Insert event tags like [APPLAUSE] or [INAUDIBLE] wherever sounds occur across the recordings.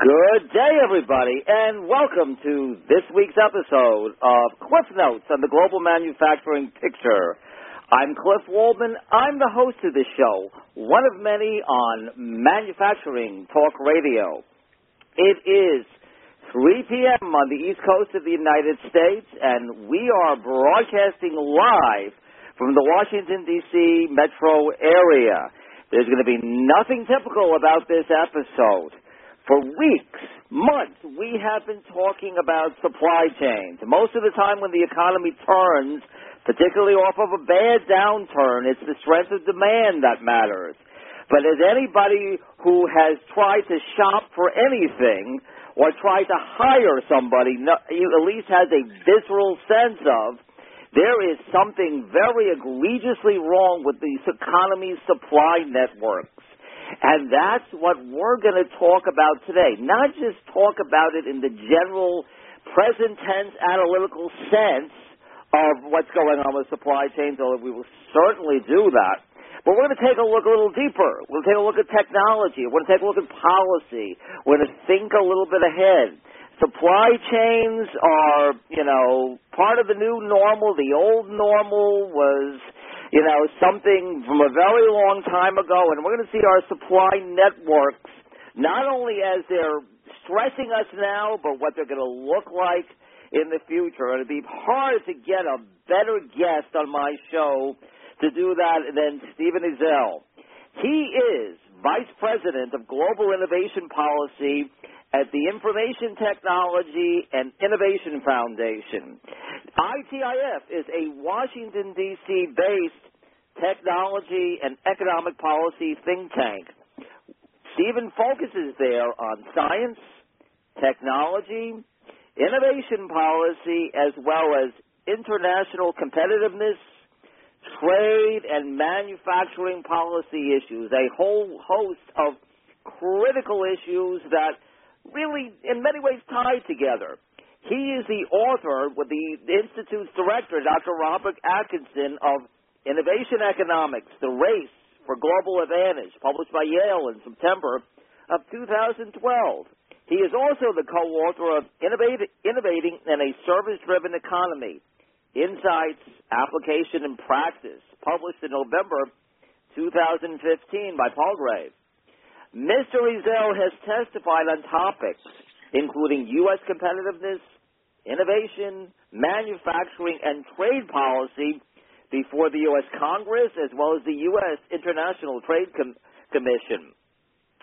Good day, everybody, and welcome to this week's episode of Cliff Notes on the Global Manufacturing Picture. I'm Cliff Waldman. I'm the host of this show, one of many on Manufacturing Talk Radio. It is 3 p.m. on the East Coast of the United States, and we are broadcasting live from the Washington, D.C. metro area. There's going to be nothing typical about this episode. For weeks, months, we have been talking about supply chains. Most of the time when the economy turns, particularly off of a bad downturn, it's the strength of demand that matters. But as anybody who has tried to shop for anything or tried to hire somebody, you at least has a visceral sense of, there is something very egregiously wrong with the economy's supply networks. And that's what we're going to talk about today. Not just talk about it in the general present tense analytical sense of what's going on with supply chains, although we will certainly do that. But we're going to take a look a little deeper. We'll take a look at technology. We're going to take a look at policy. We're going to think a little bit ahead. Supply chains are, you know, part of the new normal. The old normal was you know, something from a very long time ago, and we're going to see our supply networks not only as they're stressing us now, but what they're going to look like in the future. And it'd be hard to get a better guest on my show to do that than Stephen Ezell. He is Vice President of Global Innovation Policy at the Information Technology and Innovation Foundation. ITIF is a Washington, D.C. based technology and economic policy think tank. Stephen focuses there on science, technology, innovation policy, as well as international competitiveness, trade, and manufacturing policy issues, a whole host of critical issues that really, in many ways, tie together. He is the author with the Institute's director, Dr. Robert Atkinson, of Innovation Economics, The Race for Global Advantage, published by Yale in September of 2012. He is also the co-author of Innovating in a Service-Driven Economy, Insights, Application, and Practice, published in November 2015 by Palgrave. Mr. Ezell has testified on topics including U.S. competitiveness, innovation, manufacturing, and trade policy before the U.S. Congress as well as the U.S. International Trade Com- Commission.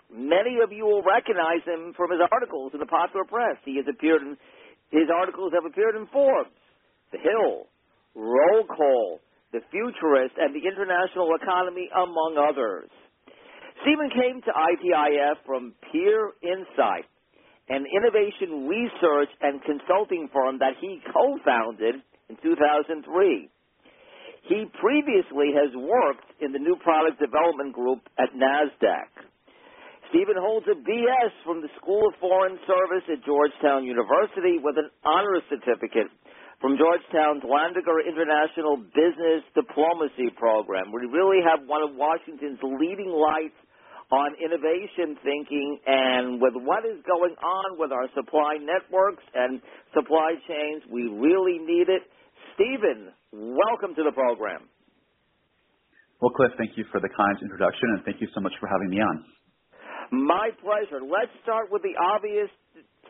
Many of you will recognize him from his articles in the popular press. He has appeared in, his articles have appeared in Forbes, The Hill, Roll Call, The Futurist, and The International Economy, among others. Stephen came to ITIF from Peer Insight, an innovation research and consulting firm that he co-founded in 2003. He previously has worked in the new product development group at NASDAQ. Stephen holds a BS from the School of Foreign Service at Georgetown University with an honor certificate from Georgetown's Landegger International Business Diplomacy Program. We really have one of Washington's leading lights on innovation thinking and with what is going on with our supply networks and supply chains, we really need it. Stephen, welcome to the program. Well, Cliff, thank you for the kind introduction and thank you so much for having me on. My pleasure. Let's start with the obvious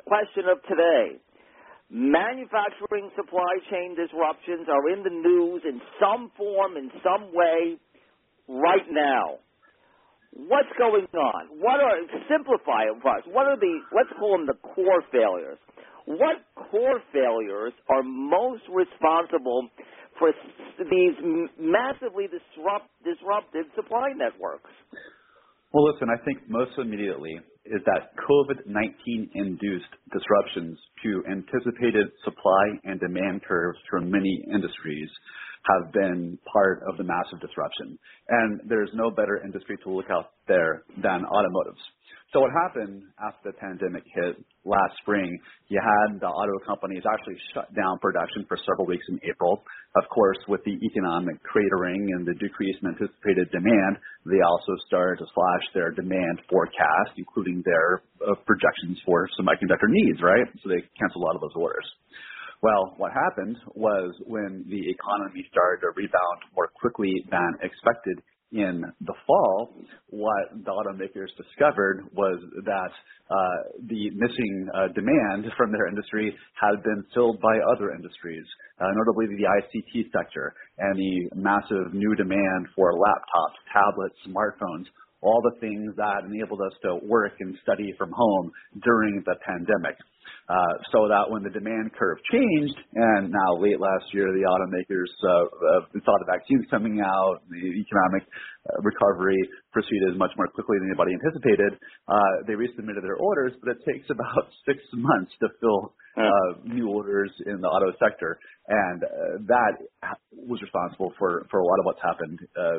question of today. Manufacturing supply chain disruptions are in the news in some form, in some way, right now what's going on? What are simplify it for us? What are the let's call them the core failures? What core failures are most responsible for these massively disrupt, disrupted supply networks? Well, listen, I think most immediately is that COVID-19 induced disruptions to anticipated supply and demand curves for many industries have been part of the massive disruption. And there's no better industry to look out there than automotives. So what happened after the pandemic hit last spring, you had the auto companies actually shut down production for several weeks in April. Of course, with the economic cratering and the decrease in anticipated demand, they also started to slash their demand forecast, including their uh, projections for semiconductor needs, right? So they canceled a lot of those orders. Well, what happened was when the economy started to rebound more quickly than expected in the fall, what the automakers discovered was that uh, the missing uh, demand from their industry had been filled by other industries, uh, notably the ICT sector and the massive new demand for laptops, tablets, smartphones, all the things that enabled us to work and study from home during the pandemic. Uh, so that when the demand curve changed, and now late last year the automakers uh, uh, saw the vaccines coming out, the economic uh, recovery proceeded much more quickly than anybody anticipated. Uh, they resubmitted their orders, but it takes [LAUGHS] about six months to fill uh, new orders in the auto sector, and uh, that was responsible for for a lot of what's happened uh,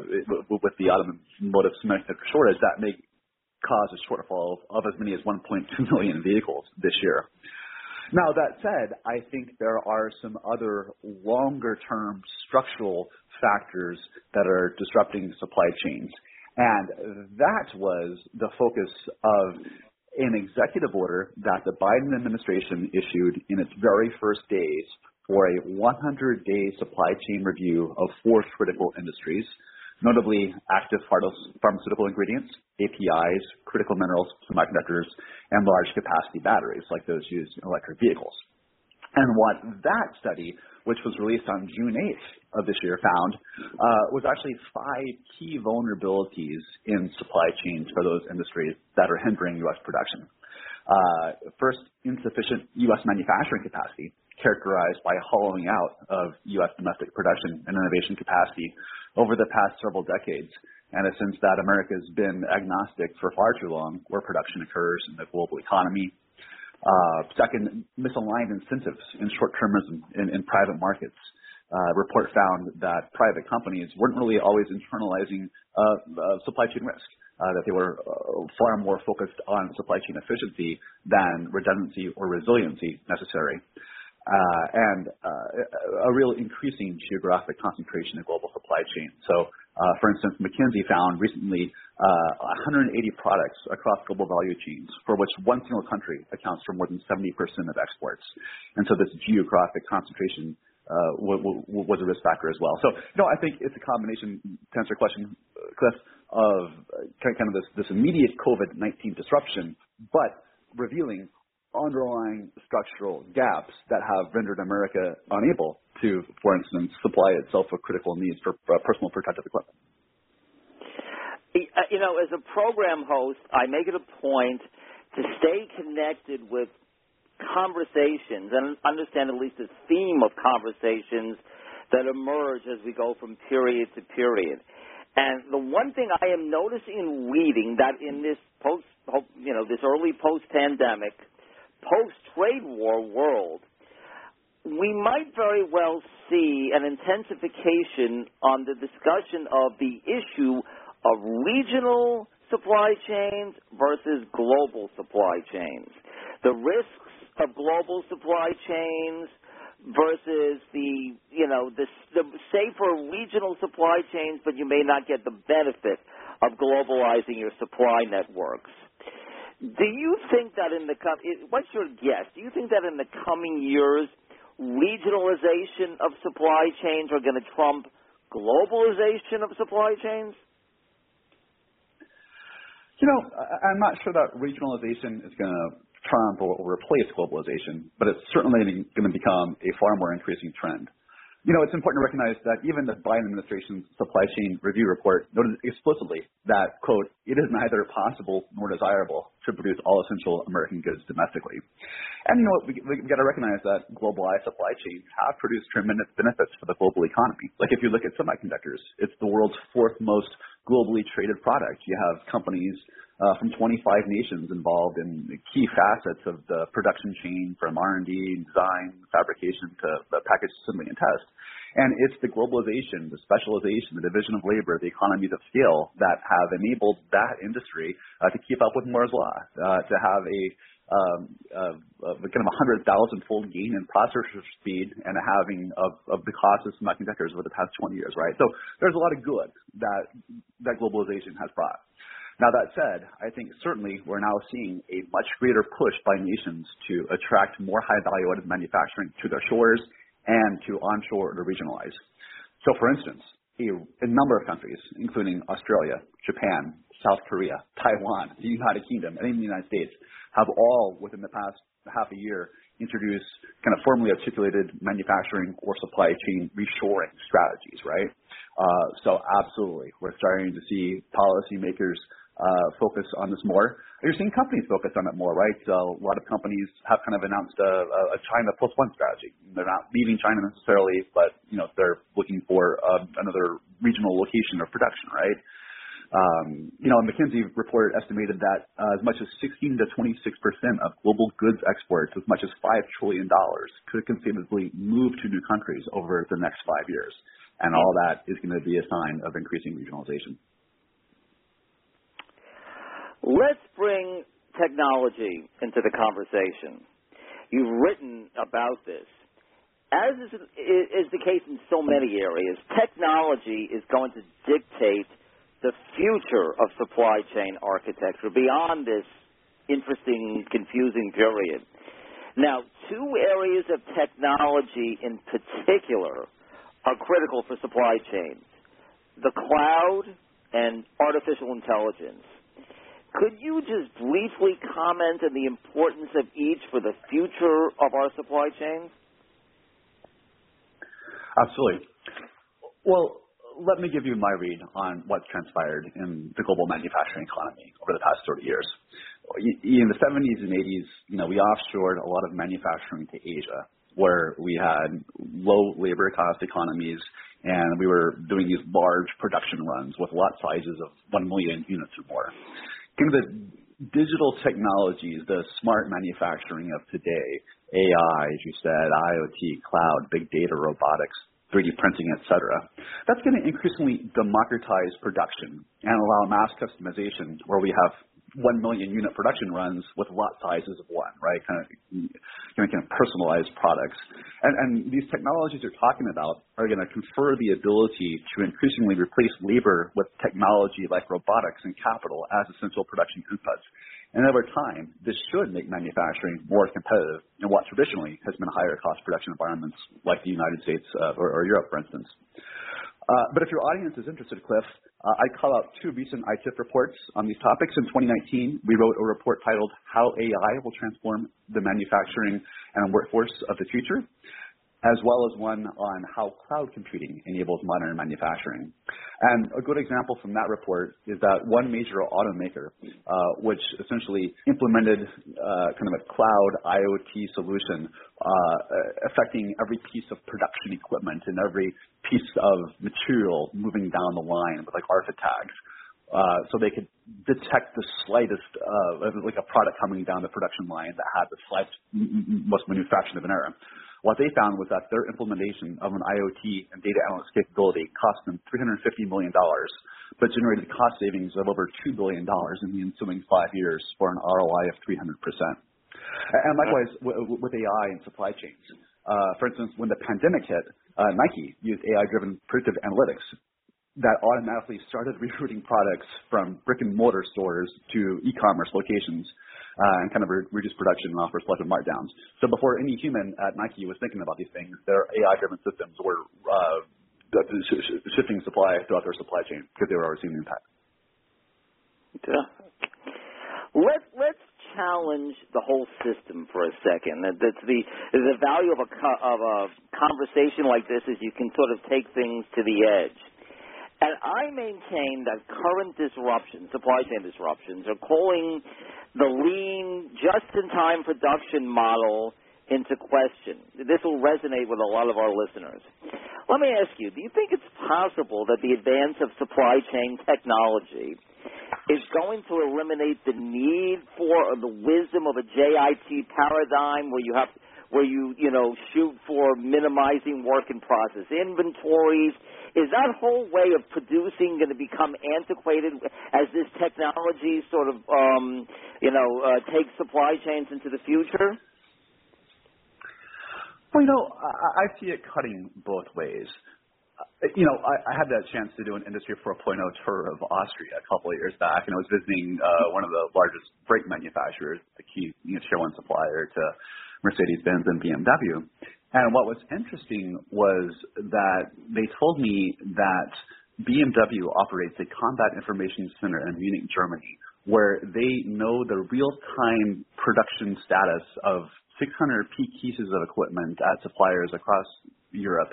with the automotive semiconductor shortage. That may cause a shortfall of as many as 1.2 million vehicles this year. Now, that said, I think there are some other longer term structural factors that are disrupting supply chains. And that was the focus of an executive order that the Biden administration issued in its very first days for a 100 day supply chain review of four critical industries notably active pharmaceutical ingredients, APIs, critical minerals, semiconductors, and large capacity batteries like those used in electric vehicles. And what that study, which was released on June 8th of this year, found uh, was actually five key vulnerabilities in supply chains for those industries that are hindering U.S. production. Uh, first, insufficient U.S. manufacturing capacity, characterized by hollowing out of U.S. domestic production and innovation capacity over the past several decades. And since that America has been agnostic for far too long where production occurs in the global economy. Uh, second, misaligned incentives and short-termism in, in private markets. Uh, report found that private companies weren't really always internalizing uh, uh, supply chain risk, uh, that they were uh, far more focused on supply chain efficiency than redundancy or resiliency necessary uh, and uh, a real increasing geographic concentration of global supply chain. So, uh, for instance, McKinsey found recently uh, 180 products across global value chains for which one single country accounts for more than 70% of exports. And so this geographic concentration uh, was a risk factor as well. So, you know, I think it's a combination, to answer your question, Cliff, of kind of this, this immediate COVID-19 disruption, but revealing underlying structural gaps that have rendered America unable to, for instance, supply itself with critical needs for uh, personal protective equipment. Uh, you know, as a program host, I make it a point to stay connected with conversations and understand at least the theme of conversations that emerge as we go from period to period. And the one thing I am noticing and reading that in this post, you know, this early post-pandemic post trade war world, we might very well see an intensification on the discussion of the issue of regional supply chains versus global supply chains. The risks of global supply chains versus the you know the, the safer regional supply chains, but you may not get the benefit of globalizing your supply networks. Do you think that in the what's your guess? Do you think that in the coming years, regionalization of supply chains are going to trump globalization of supply chains? You know, I'm not sure that regionalization is going to trump or replace globalization, but it's certainly going to become a far more increasing trend. You know, it's important to recognize that even the Biden administration's supply chain review report noted explicitly that, quote, it is neither possible nor desirable to produce all essential American goods domestically. And you know we, we, we got to recognize that globalized supply chains have produced tremendous benefits for the global economy. Like if you look at semiconductors, it's the world's fourth most globally traded product. You have companies uh, from 25 nations involved in key facets of the production chain from R&D, design, fabrication to the package assembly and test. And it's the globalization, the specialization, the division of labor, the economies of scale that have enabled that industry uh, to keep up with Moore's law, uh, to have a um, uh, kind of a hundred thousand fold gain in processor speed and having of, of the cost of semiconductors over the past 20 years, right? So there's a lot of good that that globalization has brought. Now that said, I think certainly we're now seeing a much greater push by nations to attract more high value added manufacturing to their shores and to onshore or regionalize. So, for instance, a, a number of countries, including Australia, Japan, South Korea, Taiwan, the United Kingdom, and even the United States, have all, within the past half a year, introduced kind of formally articulated manufacturing or supply chain reshoring strategies, right? Uh, so absolutely, we're starting to see policymakers uh, focus on this more. You're seeing companies focus on it more, right? So a lot of companies have kind of announced a, a China plus one strategy. They're not leaving China necessarily, but you know they're looking for uh, another regional location of production, right? Um, you know, a McKinsey report estimated that uh, as much as 16 to 26 percent of global goods exports, as much as five trillion dollars, could conceivably move to new countries over the next five years, and all that is going to be a sign of increasing regionalization. Let's bring technology into the conversation. You've written about this. As is, is the case in so many areas, technology is going to dictate the future of supply chain architecture beyond this interesting, confusing period. Now, two areas of technology in particular are critical for supply chains the cloud and artificial intelligence. Could you just briefly comment on the importance of each for the future of our supply chains? Absolutely. Well, let me give you my read on what's transpired in the global manufacturing economy over the past 30 years. In the 70s and 80s, you know, we offshored a lot of manufacturing to Asia, where we had low labor cost economies, and we were doing these large production runs with lot sizes of 1 million units or more kind of the digital technologies, the smart manufacturing of today, AI, as you said, IoT, cloud, big data, robotics, 3D printing, etc. that's going to increasingly democratize production and allow mass customization where we have 1 million unit production runs with lot sizes of one, right? Kind of, kind of, kind of personalized products. And, and these technologies you're talking about are going to confer the ability to increasingly replace labor with technology like robotics and capital as essential production inputs. And over time, this should make manufacturing more competitive in what traditionally has been higher cost production environments like the United States uh, or, or Europe, for instance. Uh, but if your audience is interested, Cliff, uh, I call out two recent ITIF reports on these topics. In 2019, we wrote a report titled How AI Will Transform the Manufacturing and Workforce of the Future as well as one on how cloud computing enables modern manufacturing. And a good example from that report is that one major automaker, uh, which essentially implemented uh, kind of a cloud IoT solution uh, affecting every piece of production equipment and every piece of material moving down the line with like RFID tags. Uh, so they could detect the slightest, uh, like a product coming down the production line that had the slightest, most minute fraction of an error. What they found was that their implementation of an IoT and data analytics capability cost them $350 million, but generated cost savings of over $2 billion in the ensuing five years for an ROI of 300%. And likewise with AI and supply chains. Uh, for instance, when the pandemic hit, uh, Nike used AI-driven predictive analytics that automatically started [LAUGHS] rerouting products from brick and mortar stores to e-commerce locations uh, and kind of re- reduce production and offer selective markdowns. So before any human at Nike was thinking about these things, their AI-driven systems were uh, shifting supply throughout their supply chain because they were already seeing the impact. Yeah. Let Let's challenge the whole system for a second. That's the the value of a of a conversation like this is you can sort of take things to the edge. And I maintain that current disruptions, supply chain disruptions, are calling the lean, just-in-time production model into question. This will resonate with a lot of our listeners. Let me ask you, do you think it's possible that the advance of supply chain technology is going to eliminate the need for or the wisdom of a JIT paradigm where you have where you you know shoot for minimizing work in process inventories. Is that whole way of producing going to become antiquated as this technology sort of um, you know uh, takes supply chains into the future? Well, you know, I, I see it cutting both ways. Uh, you know, I, I had that chance to do an Industry 4.0 tour of Austria a couple of years back, and I was visiting uh, one of the largest brake manufacturers, the key you know, tier one supplier to Mercedes-Benz and BMW. And what was interesting was that they told me that BMW operates a combat information center in Munich, Germany, where they know the real-time production status of 600 peak pieces of equipment at suppliers across Europe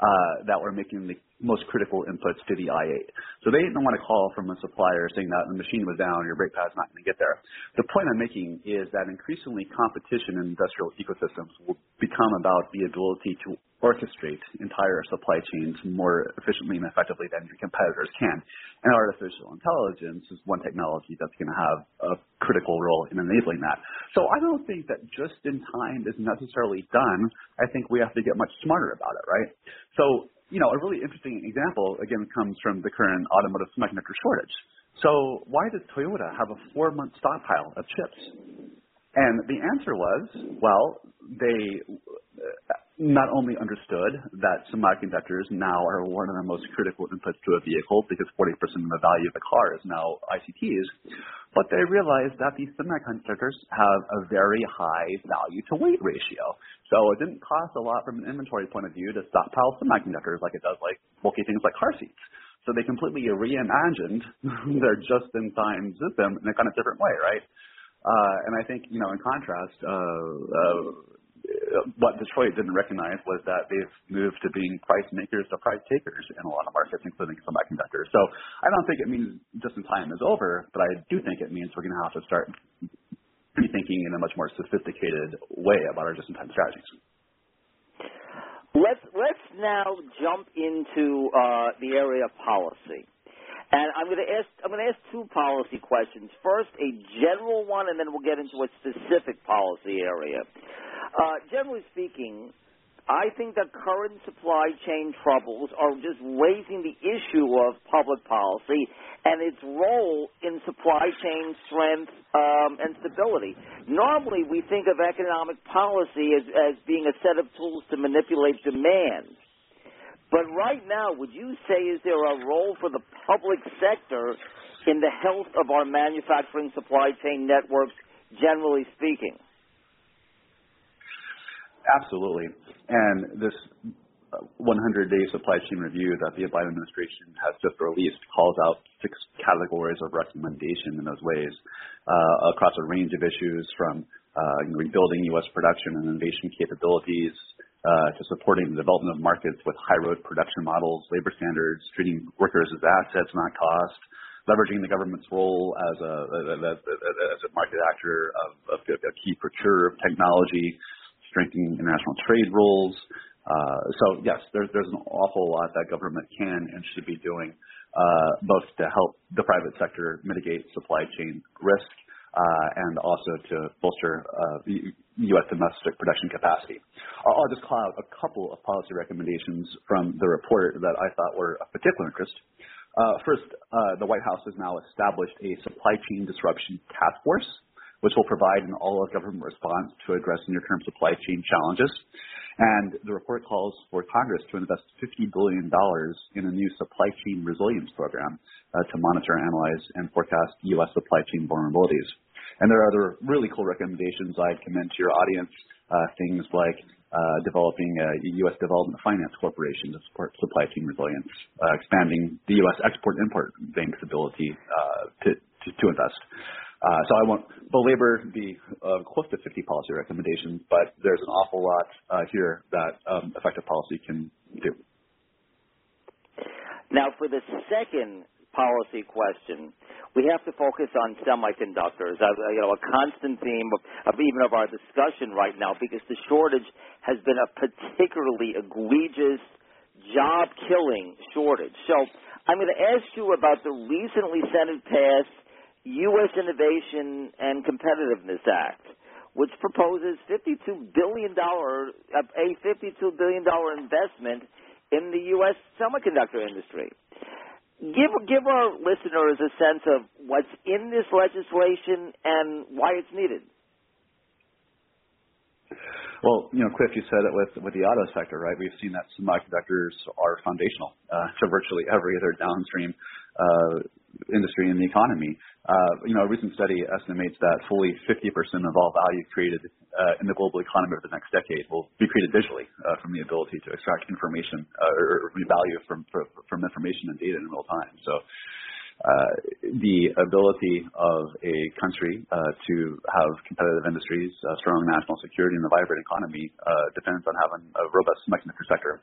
uh, that were making the most critical inputs to the i8. So they didn't want to call from a supplier saying that the machine was down, your brake pad's not going to get there. The point I'm making is that increasingly competition in industrial ecosystems will become about the ability to orchestrate entire supply chains more efficiently and effectively than your competitors can. And artificial intelligence is one technology that's going to have a critical role in enabling that. So I don't think that just in time is necessarily done. I think we have to get much smarter about it, right? So you know, a really interesting example, again, comes from the current automotive semiconductor shortage. So why does Toyota have a four-month stockpile of chips? And the answer was, well, they not only understood that semiconductors now are one of the most critical inputs to a vehicle because 40% of the value of the car is now ICTs, but they realized that these semiconductors have a very high value to weight ratio. So it didn't cost a lot from an inventory point of view to stockpile semiconductors like it does like bulky things like car seats. So they completely reimagined [LAUGHS] their just-in-time system in a kind of different way, right? Uh, and I think, you know, in contrast, uh, uh, what Detroit didn't recognize was that they've moved to being price makers to price takers in a lot of markets, including semiconductors. So I don't think it means just in time is over, but I do think it means we're going to have to start rethinking in a much more sophisticated way about our just-in-time strategies. Let's let's now jump into uh, the area of policy. And I'm going to ask I'm going to ask two policy questions. First, a general one, and then we'll get into a specific policy area. Uh, generally speaking, I think that current supply chain troubles are just raising the issue of public policy and its role in supply chain strength um, and stability. Normally, we think of economic policy as, as being a set of tools to manipulate demand. But right now, would you say is there a role for the public sector in the health of our manufacturing supply chain networks, generally speaking? Absolutely. And this 100-day uh, supply chain review that the Biden administration has just released calls out six categories of recommendation in those ways uh, across a range of issues from uh, rebuilding U.S. production and innovation capabilities uh, to supporting the development of markets with high road production models, labor standards, treating workers as assets, not cost, leveraging the government's role as a, as a, as a market actor of, of a key procurer of technology, strengthening international trade rules. Uh, so yes, there's there's an awful lot that government can and should be doing, uh, both to help the private sector mitigate supply chain risk uh, and also to bolster uh, U.S. domestic production capacity. I'll, I'll just call out a couple of policy recommendations from the report that I thought were of particular interest. Uh, first, uh, the White House has now established a supply chain disruption task force which will provide an all-of-government response to address near-term supply chain challenges. And the report calls for Congress to invest $50 billion in a new supply chain resilience program uh, to monitor, analyze, and forecast U.S. supply chain vulnerabilities. And there are other really cool recommendations I'd commend to your audience, uh, things like uh, developing a U.S. Development Finance Corporation to support supply chain resilience, expanding the U.S. Export-Import Bank's ability to invest. Uh, so I won't belabor the uh, close to 50 policy recommendations, but there's an awful lot uh, here that um, effective policy can do. Now, for the second policy question, we have to focus on semiconductors. Uh, you know, a constant theme of, of even of our discussion right now, because the shortage has been a particularly egregious, job-killing shortage. So, I'm going to ask you about the recently Senate passed U.S. Innovation and Competitiveness Act, which proposes $52 billion, a $52 billion investment in the U.S. semiconductor industry. Give, give our listeners a sense of what's in this legislation and why it's needed. Well, you know, Cliff, you said it with with the auto sector, right? We've seen that semiconductors are foundational uh, to virtually every other downstream uh, industry and the economy. Uh, you know, a recent study estimates that fully 50% of all value created uh, in the global economy over the next decade will be created digitally uh, from the ability to extract information uh, or, value from from information and data in real time. So uh, the ability of a country uh, to have competitive industries, uh, strong national security, and a vibrant economy uh, depends on having a robust semiconductor sector.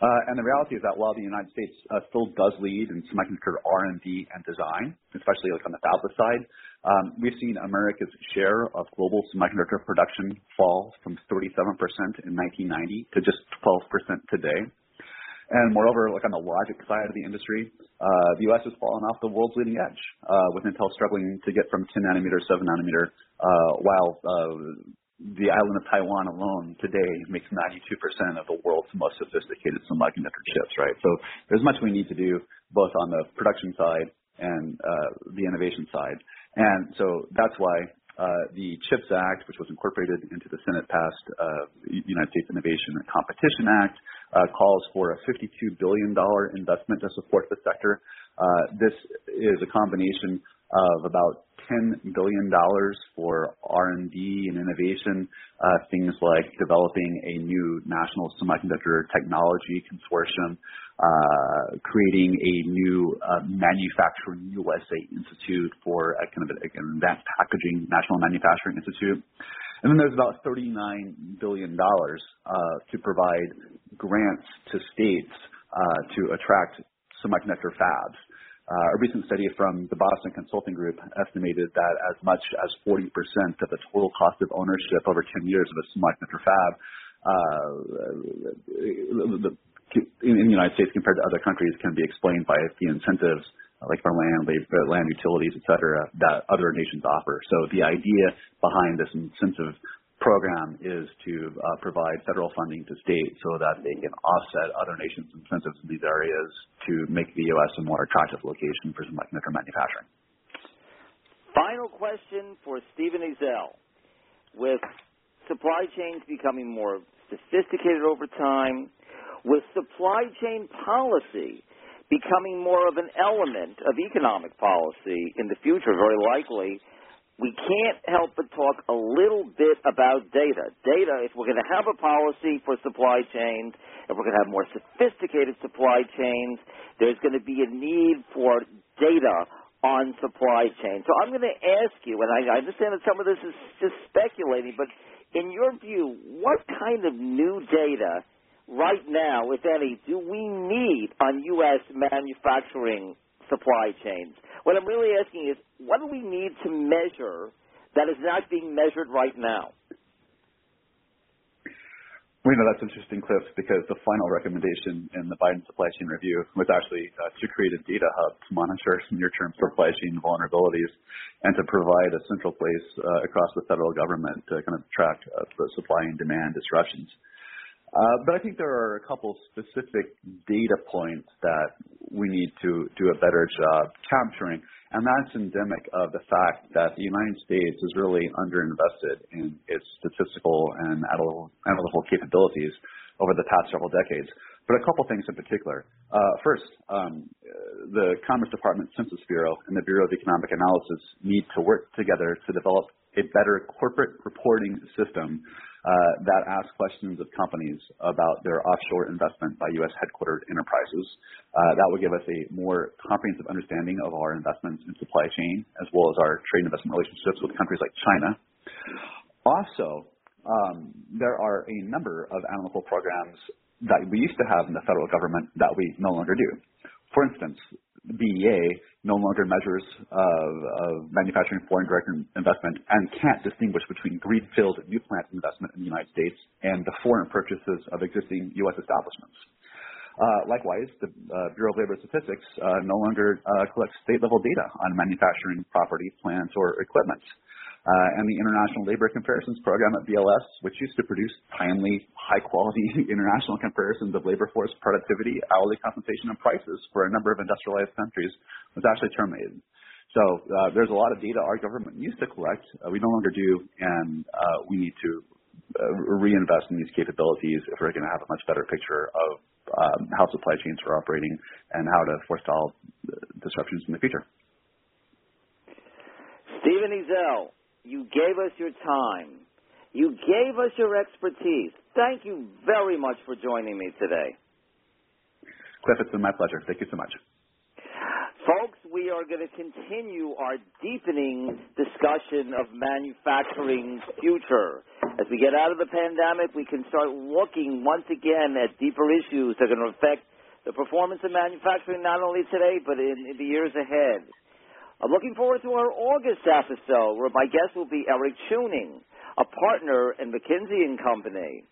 Uh, and the reality is that while the United States uh, still does lead in semiconductor R&D and design, especially like on the fabless side, um, we've seen America's share of global semiconductor production fall from 37% in 1990 to just 12% today. And moreover, like on the logic side of the industry, uh, the U.S. has fallen off the world's leading edge, uh, with Intel struggling to get from 10 nanometer to 7 nanometer, uh, while uh, the island of Taiwan alone today makes 92% of the world's most sophisticated semiconductor chips, right? So there's much we need to do both on the production side and uh, the innovation side. And so that's why uh, the CHIPS Act, which was incorporated into the Senate passed uh, United States Innovation and Competition Act, uh, calls for a $52 billion investment to support the sector. Uh, this is a combination of about $10 billion for R&D and innovation, uh, things like developing a new national semiconductor technology consortium, uh, creating a new uh, manufacturing USA Institute for a kind of an advanced packaging national manufacturing institute. And then there's about $39 billion uh, to provide grants to states uh, to attract semiconductor fabs. Uh, a recent study from the Boston Consulting Group estimated that as much as 40% of the total cost of ownership over 10 years of a semiconductor fab uh, in, in the United States compared to other countries can be explained by the incentives uh, like for land, land utilities, et cetera, that other nations offer. So the idea behind this incentive program is to uh, provide federal funding to states so that they can offset other nations' incentives in these areas to make the U.S. a more attractive location for semiconductor manufacturing. Final question for Stephen Ezell. With supply chains becoming more sophisticated over time, with supply chain policy becoming more of an element of economic policy in the future, very likely, we can't help but talk a little bit about data. Data, if we're going to have a policy for supply chains, if we're going to have more sophisticated supply chains, there's going to be a need for data on supply chain. So I'm going to ask you, and I understand that some of this is just speculating, but in your view, what kind of new data right now, if any, do we need on U.S. manufacturing supply chains? What I'm really asking is, what do we need to measure that is not being measured right now? Well, you know, that's interesting, Cliff, because the final recommendation in the Biden supply chain review was actually uh, to create a data hub to monitor near-term supply chain vulnerabilities and to provide a central place uh, across the federal government to kind of track uh, the supply and demand disruptions. Uh, but I think there are a couple specific data points that we need to do a better job capturing, and that's endemic of the fact that the United States is really underinvested in its statistical and analytical capabilities over the past several decades. But a couple things in particular. Uh, first, um, the Commerce Department Census Bureau and the Bureau of Economic Analysis need to work together to develop a better corporate reporting system uh, that asks questions of companies about their offshore investment by U.S. headquartered enterprises. Uh, that would give us a more comprehensive understanding of our investments in supply chain, as well as our trade investment relationships with countries like China. Also, um, there are a number of analytical programs that we used to have in the federal government that we no longer do. For instance, BEA no longer measures uh, manufacturing foreign direct investment and can't distinguish between greenfield new plant investment in the United States and the foreign purchases of existing U.S. establishments. Uh, likewise, the uh, Bureau of Labor Statistics uh, no longer uh, collects state-level data on manufacturing property, plants, or equipment. Uh, and the International Labor Comparisons Program at BLS, which used to produce timely, high-quality [LAUGHS] international comparisons of labor force productivity, hourly compensation, and prices for a number of industrialized countries, was actually terminated. So uh, there's a lot of data our government used to collect. Uh, we no longer do, and uh, we need to uh, reinvest in these capabilities if we're going to have a much better picture of um, how supply chains are operating and how to forestall disruptions in the future. Stephen Ezell, you gave us your time. You gave us your expertise. Thank you very much for joining me today. Cliff, it's been my pleasure. Thank you so much. Folks, we are going to continue our deepening discussion of manufacturing's future. As we get out of the pandemic, we can start looking once again at deeper issues that are going to affect the performance of manufacturing not only today, but in, in the years ahead. I'm looking forward to our August episode where my guest will be Eric Chewning, a partner in McKinsey and Company.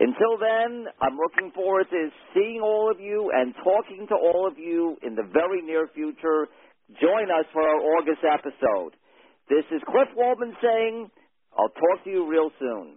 Until then, I'm looking forward to seeing all of you and talking to all of you in the very near future. Join us for our August episode. This is Cliff Waldman saying, I'll talk to you real soon.